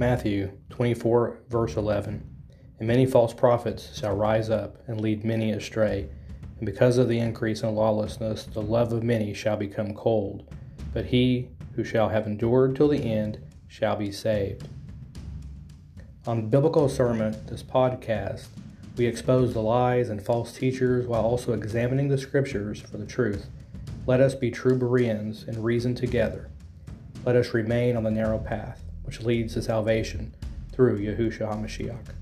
Matthew 24, verse 11 And many false prophets shall rise up and lead many astray. And because of the increase in lawlessness, the love of many shall become cold. But he who shall have endured till the end shall be saved. On Biblical Discernment, this podcast, we expose the lies and false teachers while also examining the scriptures for the truth. Let us be true Bereans and reason together. Let us remain on the narrow path which leads to salvation through Yahushua HaMashiach.